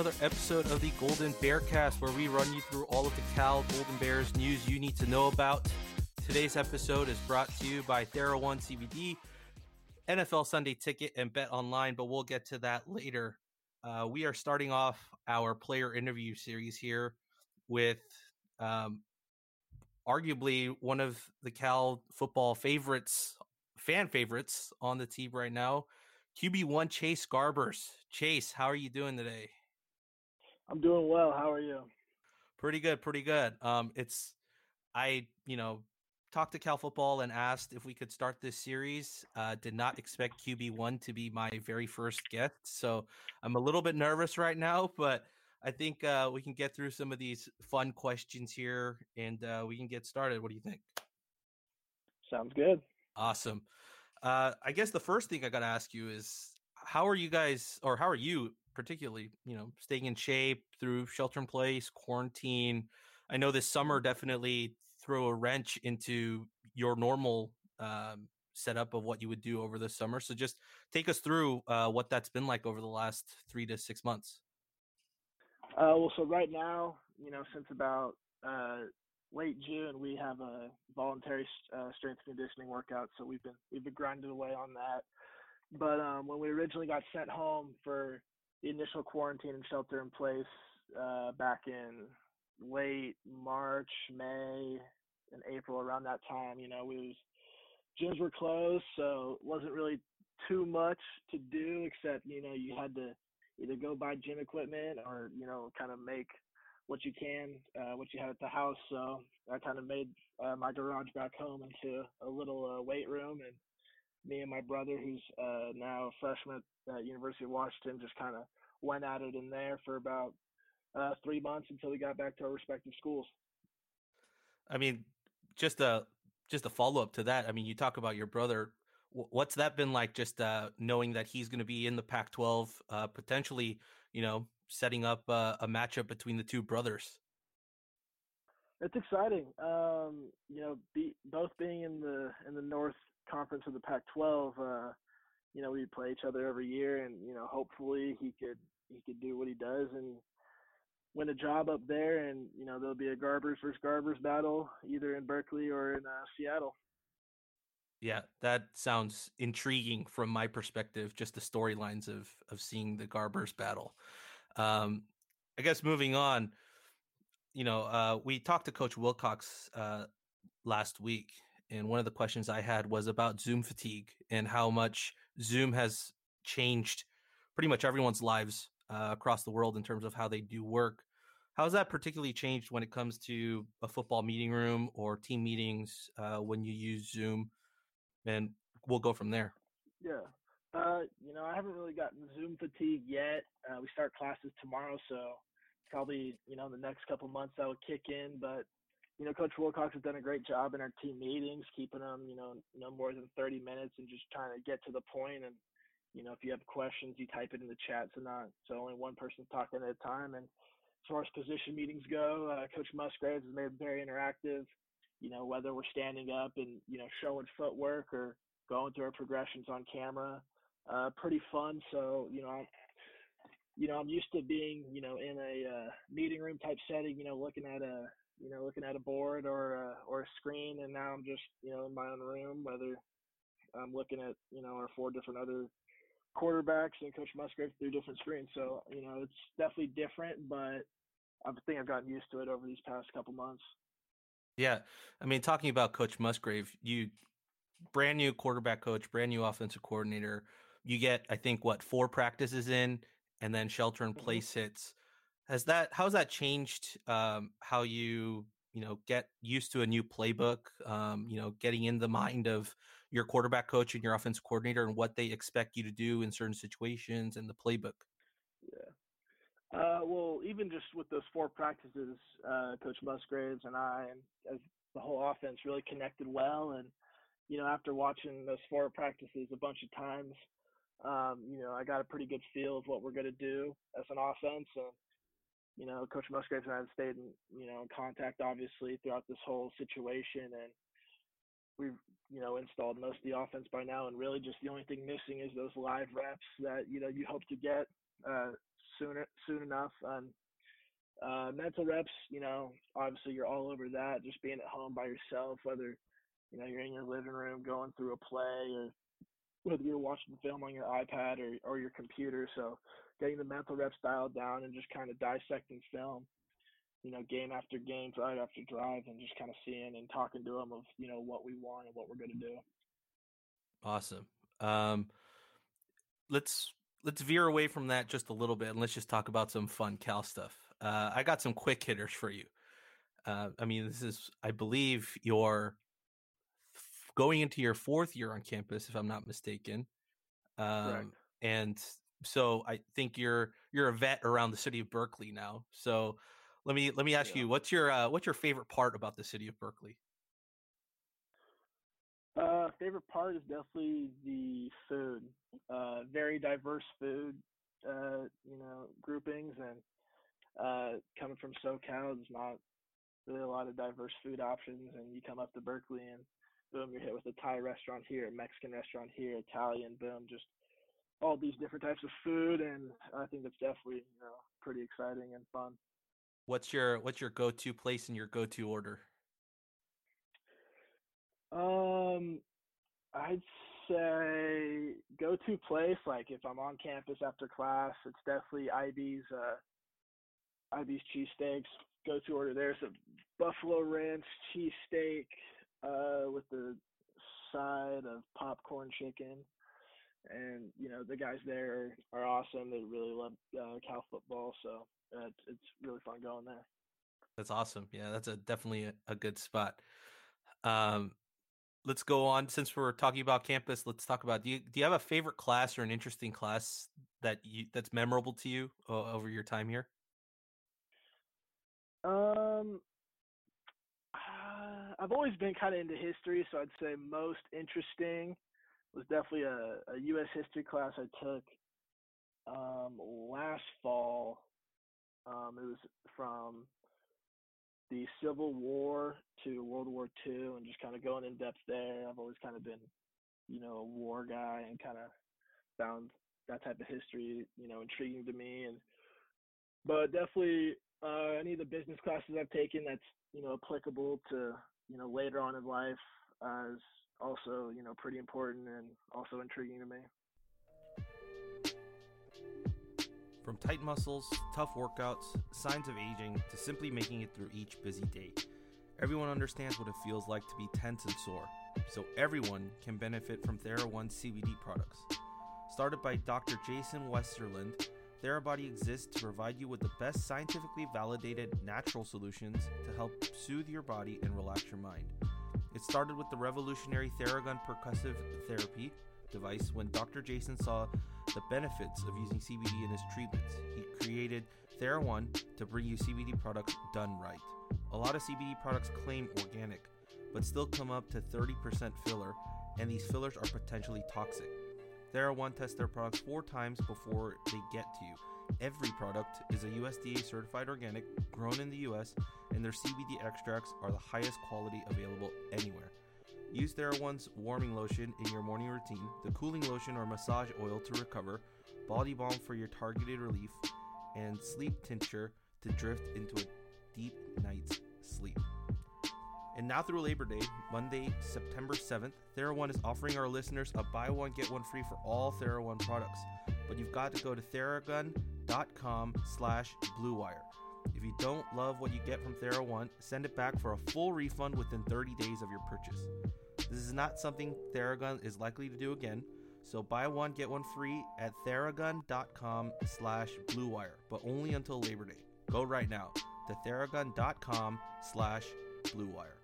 Another episode of the Golden Bearcast, where we run you through all of the Cal Golden Bears news you need to know about. Today's episode is brought to you by TheraOne CBD, NFL Sunday Ticket, and Bet Online, but we'll get to that later. Uh, we are starting off our player interview series here with um, arguably one of the Cal football favorites, fan favorites on the team right now, QB1 Chase Garbers. Chase, how are you doing today? I'm doing well. How are you? Pretty good, pretty good. Um, it's I, you know, talked to Cal football and asked if we could start this series. Uh, did not expect QB one to be my very first guest, so I'm a little bit nervous right now, but I think uh, we can get through some of these fun questions here, and uh, we can get started. What do you think? Sounds good. Awesome. Uh, I guess the first thing I got to ask you is how are you guys, or how are you particularly, you know, staying in shape through shelter in place, quarantine? I know this summer definitely throw a wrench into your normal um, setup of what you would do over the summer. So just take us through uh, what that's been like over the last three to six months. Uh, well, so right now, you know, since about uh, late June, we have a voluntary uh, strength conditioning workout. So we've been we've been grinding away on that. But um, when we originally got sent home for the initial quarantine and shelter in place uh, back in late March, May, and April, around that time, you know, we was gyms were closed, so it wasn't really too much to do except you know you had to either go buy gym equipment or you know kind of make what you can, uh, what you have at the house. So I kind of made uh, my garage back home into a little uh, weight room, and me and my brother, who's uh, now a freshman at University of Washington, just kind of went at it in there for about uh, three months until we got back to our respective schools. I mean, just a just a follow up to that. I mean, you talk about your brother. What's that been like? Just uh, knowing that he's going to be in the Pac-12, uh, potentially, you know, setting up uh, a matchup between the two brothers. It's exciting. Um, you know, be, both being in the in the North Conference of the Pac-12, uh, you know, we play each other every year, and you know, hopefully he could he could do what he does and win a job up there. And you know, there'll be a Garbers versus Garbers battle either in Berkeley or in uh, Seattle. Yeah, that sounds intriguing from my perspective. Just the storylines of of seeing the Garbers battle. Um, I guess moving on, you know, uh, we talked to Coach Wilcox uh, last week, and one of the questions I had was about Zoom fatigue and how much Zoom has changed pretty much everyone's lives uh, across the world in terms of how they do work. How has that particularly changed when it comes to a football meeting room or team meetings uh, when you use Zoom? And we'll go from there. Yeah. Uh, you know, I haven't really gotten Zoom fatigue yet. Uh, we start classes tomorrow, so probably you know the next couple months that will kick in. But you know, Coach Wilcox has done a great job in our team meetings, keeping them you know no more than 30 minutes and just trying to get to the point. And you know, if you have questions, you type it in the chat, so not so only one person's talking at a time. And as far as position meetings go, uh, Coach Musgraves has made very interactive. You know, whether we're standing up and you know showing footwork or going through our progressions on camera, uh, pretty fun. So you know, you know, I'm used to being you know in a uh, meeting room type setting. You know, looking at a you know looking at a board or a, or a screen, and now I'm just you know in my own room, whether I'm looking at you know our four different other quarterbacks and Coach Musgrave through different screens. So you know, it's definitely different, but I think I've gotten used to it over these past couple months. Yeah, I mean, talking about Coach Musgrave, you brand new quarterback coach, brand new offensive coordinator. You get, I think, what four practices in, and then shelter in mm-hmm. place hits. Has that how's that changed um, how you you know get used to a new playbook? Um, you know, getting in the mind of your quarterback coach and your offensive coordinator and what they expect you to do in certain situations and the playbook. Yeah. Uh, well, even just with those four practices, uh, Coach Musgraves and I, and as the whole offense really connected well. And you know, after watching those four practices a bunch of times, um, you know, I got a pretty good feel of what we're going to do as an offense. And, you know, Coach Musgraves and I have stayed in, you know, in contact obviously throughout this whole situation. And we've, you know, installed most of the offense by now. And really just the only thing missing is those live reps that, you know, you hope to get uh, sooner, soon enough. And, uh, mental reps, you know, obviously you're all over that, just being at home by yourself, whether, you know, you're in your living room going through a play or whether you're watching film on your iPad or, or your computer. So getting the mental reps dialed down and just kind of dissecting film, you know, game after game, drive after drive, and just kind of seeing and talking to them of, you know, what we want and what we're going to do. Awesome. Um, let's let's veer away from that just a little bit and let's just talk about some fun Cal stuff. Uh, I got some quick hitters for you. Uh, I mean, this is, I believe, your going into your fourth year on campus, if I'm not mistaken. Um, and so I think you're you're a vet around the city of Berkeley now. So let me let me ask yeah. you, what's your uh, what's your favorite part about the city of Berkeley? Uh, favorite part is definitely the food. Uh, very diverse food, uh, you know, groupings, and uh, coming from SoCal, there's not really a lot of diverse food options. And you come up to Berkeley, and boom, you're hit with a Thai restaurant here, a Mexican restaurant here, Italian, boom, just all these different types of food, and I think it's definitely you know pretty exciting and fun. What's your what's your go to place and your go to order? Um, I'd say go to place like if I'm on campus after class, it's definitely IB's uh IB's cheesesteaks. Go to order there's a buffalo ranch cheesesteak, uh, with the side of popcorn chicken. And you know the guys there are awesome. They really love uh, Cal football, so uh, it's, it's really fun going there. That's awesome. Yeah, that's a definitely a, a good spot. Um, let's go on. Since we're talking about campus, let's talk about do you do you have a favorite class or an interesting class that you that's memorable to you uh, over your time here? Um, I've always been kind of into history, so I'd say most interesting was definitely a, a U.S. history class I took um, last fall. Um, it was from the Civil War to World War II, and just kind of going in depth there. I've always kind of been, you know, a war guy, and kind of found that type of history, you know, intriguing to me. And but definitely uh, any of the business classes I've taken that's you know applicable to you know, later on in life is also, you know, pretty important and also intriguing to me. From tight muscles, tough workouts, signs of aging, to simply making it through each busy day, everyone understands what it feels like to be tense and sore, so everyone can benefit from TheraOne CBD products. Started by Dr. Jason Wersland, Therabody exists to provide you with the best scientifically validated natural solutions to help soothe your body and relax your mind. It started with the revolutionary Theragun percussive therapy device when Dr. Jason saw the benefits of using CBD in his treatments. He created TheraOne to bring you CBD products done right. A lot of CBD products claim organic, but still come up to 30% filler, and these fillers are potentially toxic. TheraOne tests their products four times before they get to you. Every product is a USDA certified organic, grown in the US, and their CBD extracts are the highest quality available anywhere. Use TheraOne's warming lotion in your morning routine, the cooling lotion or massage oil to recover, body balm for your targeted relief, and sleep tincture to drift into a deep night's sleep. And now through Labor Day, Monday, September 7th, TheraOne is offering our listeners a buy one get one free for all TheraOne products. But you've got to go to theragun.com slash bluewire. If you don't love what you get from TheraOne, send it back for a full refund within 30 days of your purchase. This is not something Theragun is likely to do again, so buy one get one free at theragun.com slash bluewire, but only until Labor Day. Go right now to theragun.com slash bluewire.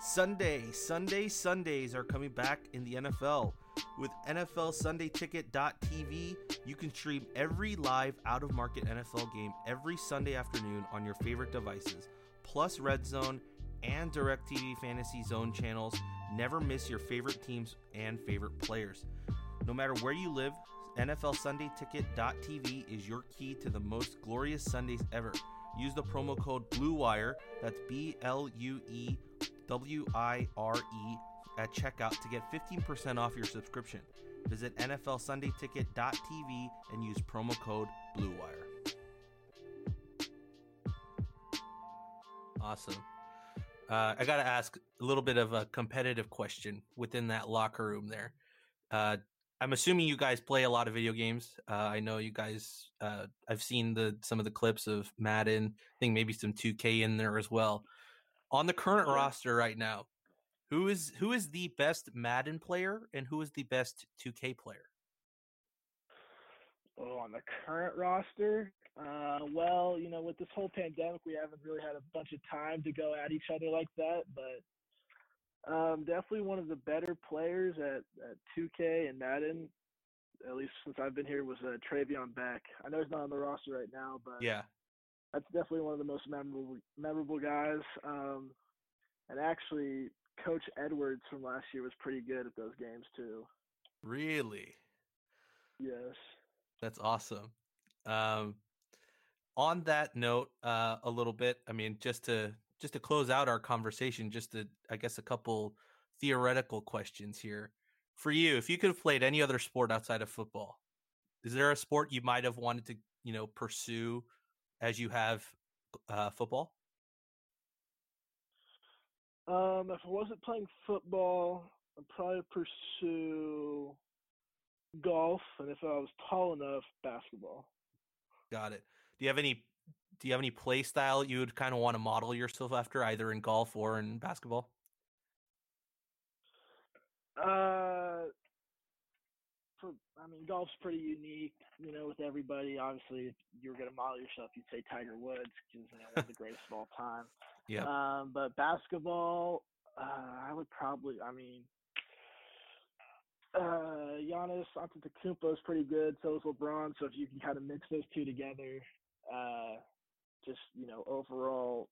Sunday, Sunday, Sundays are coming back in the NFL. With NFL Sunday Ticket.tv, you can stream every live out of market NFL game every Sunday afternoon on your favorite devices, plus Red Zone and DirecTV Fantasy Zone channels. Never miss your favorite teams and favorite players. No matter where you live, NFL Sunday Ticket.tv is your key to the most glorious Sundays ever. Use the promo code BLUEWIRE, that's B L U E W I R E, at checkout to get 15% off your subscription. Visit NFLSundayTicket.tv and use promo code BLUEWIRE. Awesome. Uh, I got to ask a little bit of a competitive question within that locker room there. Uh, I'm assuming you guys play a lot of video games. Uh, I know you guys. Uh, I've seen the some of the clips of Madden. I think maybe some 2K in there as well. On the current roster right now, who is who is the best Madden player and who is the best 2K player? Oh, on the current roster, uh, well, you know, with this whole pandemic, we haven't really had a bunch of time to go at each other like that. But um, definitely one of the better players at, at 2K and Madden, at least since I've been here, was uh, Travion Beck. I know he's not on the roster right now, but Yeah, that's definitely one of the most memorable memorable guys. Um, and actually, Coach Edwards from last year was pretty good at those games too. really. Yes. That's awesome. Um, on that note, uh, a little bit. I mean, just to just to close out our conversation, just to I guess a couple theoretical questions here for you. If you could have played any other sport outside of football, is there a sport you might have wanted to you know pursue as you have uh, football? Um, if I wasn't playing football, I'd probably pursue golf, and if I was tall enough, basketball. Got it. Do you have any? Do you have any play style you would kind of want to model yourself after, either in golf or in basketball? Uh, for I mean, golf's pretty unique, you know, with everybody. Obviously, if you were gonna model yourself, you'd say Tiger Woods, because you know one of the greatest of all time. Yeah. Um, but basketball, uh, I would probably, I mean, uh, Giannis Antetokounmpo is pretty good. So is LeBron. So if you can kind of mix those two together, uh, just you know, overall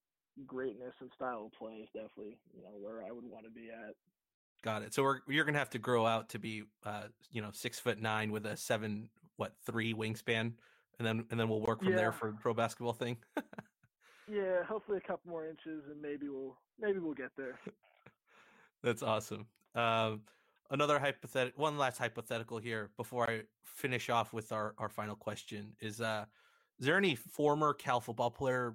greatness and style of play is definitely you know where I would want to be at. Got it. So we're you're gonna have to grow out to be uh you know six foot nine with a seven what three wingspan, and then and then we'll work from Yeah. there for pro basketball thing. Yeah, hopefully a couple more inches, and maybe we'll maybe we'll get there. That's awesome. Um, another hypothetical, one last hypothetical here before I finish off with our our final question is: uh, Is there any former Cal football player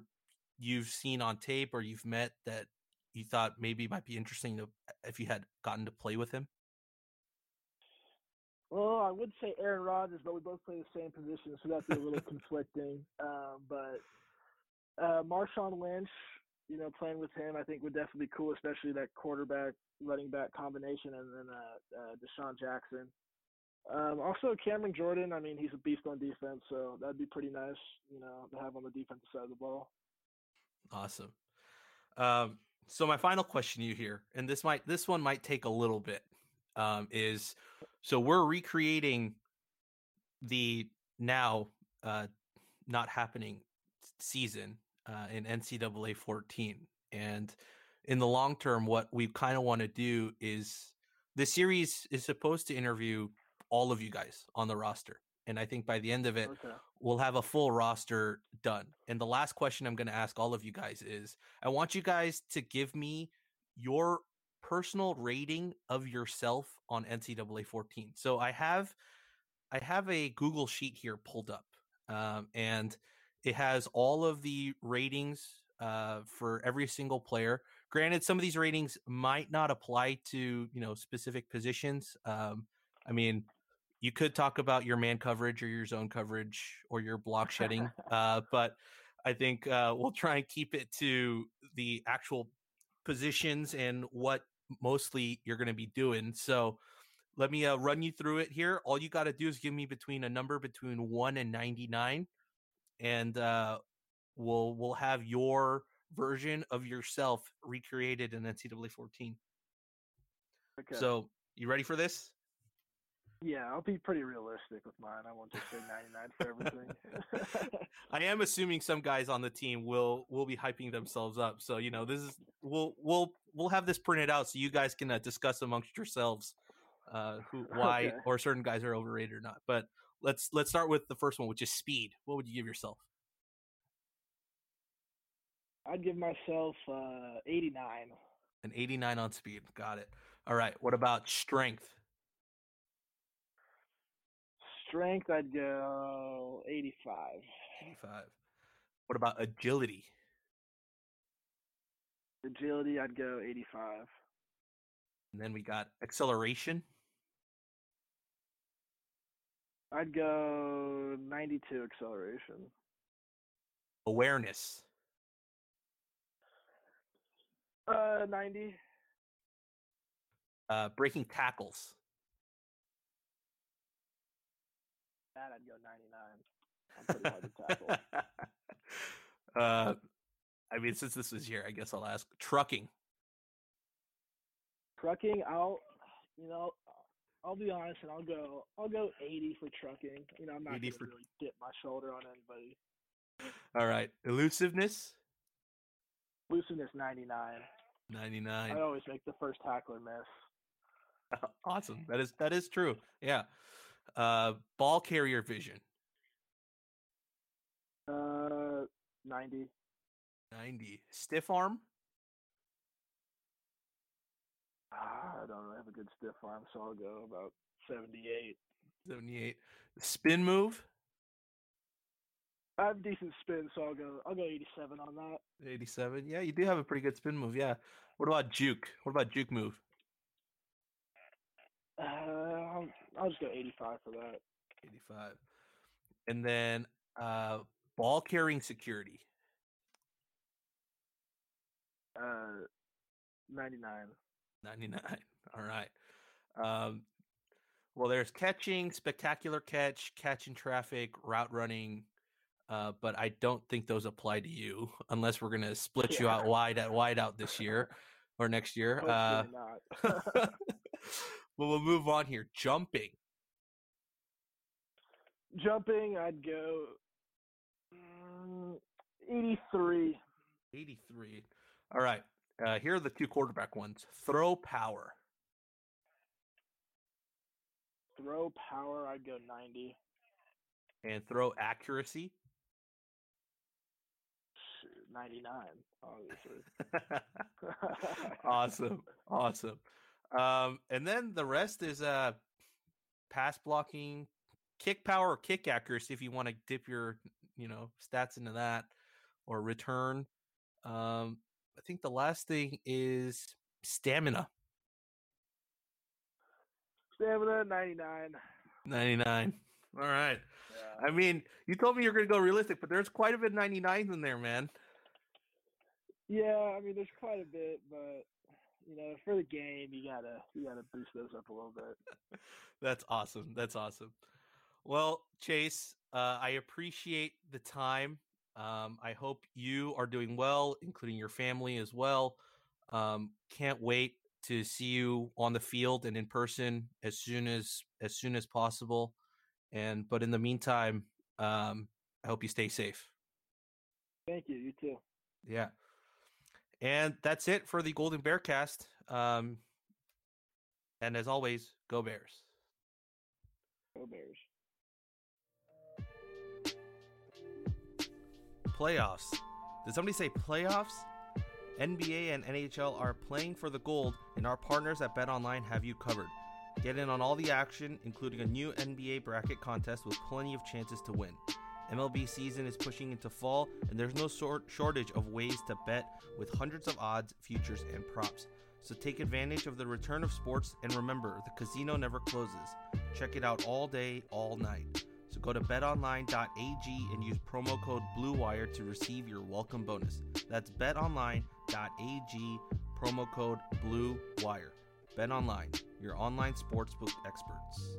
you've seen on tape or you've met that you thought maybe might be interesting to if you had gotten to play with him? Well, I would say Aaron Rodgers, but we both play the same position, so that'd be a little conflicting. Um, but uh, Marshawn Lynch, you know, playing with him, I think would definitely be cool, especially that quarterback running back combination, and then uh, uh, DeSean Jackson. Um, also, Cameron Jordan. I mean, he's a beast on defense, so that'd be pretty nice, you know, to have on the defensive side of the ball. Awesome. Um, so my final question to you here, and this might this one might take a little bit, um, is so we're recreating the now uh, not happening season uh, in NCAA 14, and in the long term, what we kind of want to do is the series is supposed to interview all of you guys on the roster. And I think by the end of it, Okay. we'll have a full roster done. And the last question I'm going to ask all of you guys is I want you guys to give me your personal rating of yourself on NCAA 14. So I have I have a Google sheet here pulled up. Um, and it has all of the ratings uh, for every single player. Granted, some of these ratings might not apply to you know specific positions. Um, I mean, you could talk about your man coverage or your zone coverage or your block shedding, uh, but I think uh, we'll try and keep it to the actual positions and what mostly you're going to be doing. So let me uh, run you through it here. All you got to do is give me between a number between one and ninety nine, and uh, we'll we'll have your version of yourself recreated in NCAA 14. Okay. So you ready for this? Yeah, I'll be pretty realistic with mine. I won't just say 99 for everything. I am assuming some guys on the team will will be hyping themselves up. So you know this is we'll we'll we'll have this printed out so you guys can uh, discuss amongst yourselves uh, who why Okay. or certain guys are overrated or not. But let's let's start with the first one, which is speed. What would you give yourself? I'd give myself uh, 89. An 89 on speed. Got it. All right. What about strength? Strength, I'd go 85. 85. What about agility? Agility, I'd go 85. And then we got acceleration. I'd go 92 acceleration. Awareness. Uh, 90. Uh, breaking tackles. That I'd go 99. I'm pretty hard to tackle. uh, I mean, since this is here, I guess I'll ask trucking. Trucking, I'll, you know, I'll be honest and I'll go, I'll go 80 for trucking. You know, I'm not 80 gonna for- really dip my shoulder on anybody. All right, elusiveness. Looseness 99. 99. I always make the first tackler miss. awesome. That is that is true. Yeah. Uh, ball carrier vision. Uh, 90. 90. Stiff arm. Ah, I don't really have a good stiff arm, so I'll go about 78. 78. Spin move. I have decent spin, so I'll go. I'll go 87 on that. 87. Yeah, you do have a pretty good spin move. Yeah. What about juke? What about juke move? Uh, I'll, just go 85 for that. 85. And then uh, ball carrying security. Uh, 99. 99. All right. Um, well, there's catching, spectacular catch, catching traffic, route running, uh, but I don't think those apply to you unless we're gonna split you out wide at wide out this year or next year. Uh, not. well, we'll move on here. Jumping. Jumping, I'd go mm, 83. 83. All right. Uh, here are the two quarterback ones. Throw power. Throw power, I'd go 90. and throw accuracy. 99, obviously. awesome, awesome. Um, and then the rest is uh, pass blocking, kick power, or kick accuracy. If you want to dip your, you know, stats into that, or return. Um, I think the last thing is stamina. Stamina, 99. Ninety nine. All right. Yeah. I mean, you told me you're going to go realistic, but there's quite a bit of 99s in there, man. Yeah, I mean, there's quite a bit, but you know, for the game, you gotta you gotta boost those up a little bit. That's awesome. That's awesome. Well, Chase, uh, I appreciate the time. Um, I hope you are doing well, including your family as well. Um, can't wait to see you on the field and in person as soon as as soon as possible. And but in the meantime, um, I hope you stay safe. Thank you. You too. Yeah. And that's it for the Golden Bear cast. Um, and as always, go Bears. Go Bears. Playoffs. Did somebody say playoffs? NBA and NHL are playing for the gold, and our partners at BetOnline have you covered. Get in on all the action, including a new NBA bracket contest with plenty of chances to win. MLB season is pushing into fall, and there's no sort shortage of ways to bet with hundreds of odds, futures, and props. So take advantage of the return of sports, and remember, the casino never closes. Check it out all day, all night. So go to betonline.ag and use promo code BLUEWIRE to receive your welcome bonus. That's betonline.ag, promo code BLUEWIRE. BetOnline, your online sportsbook experts.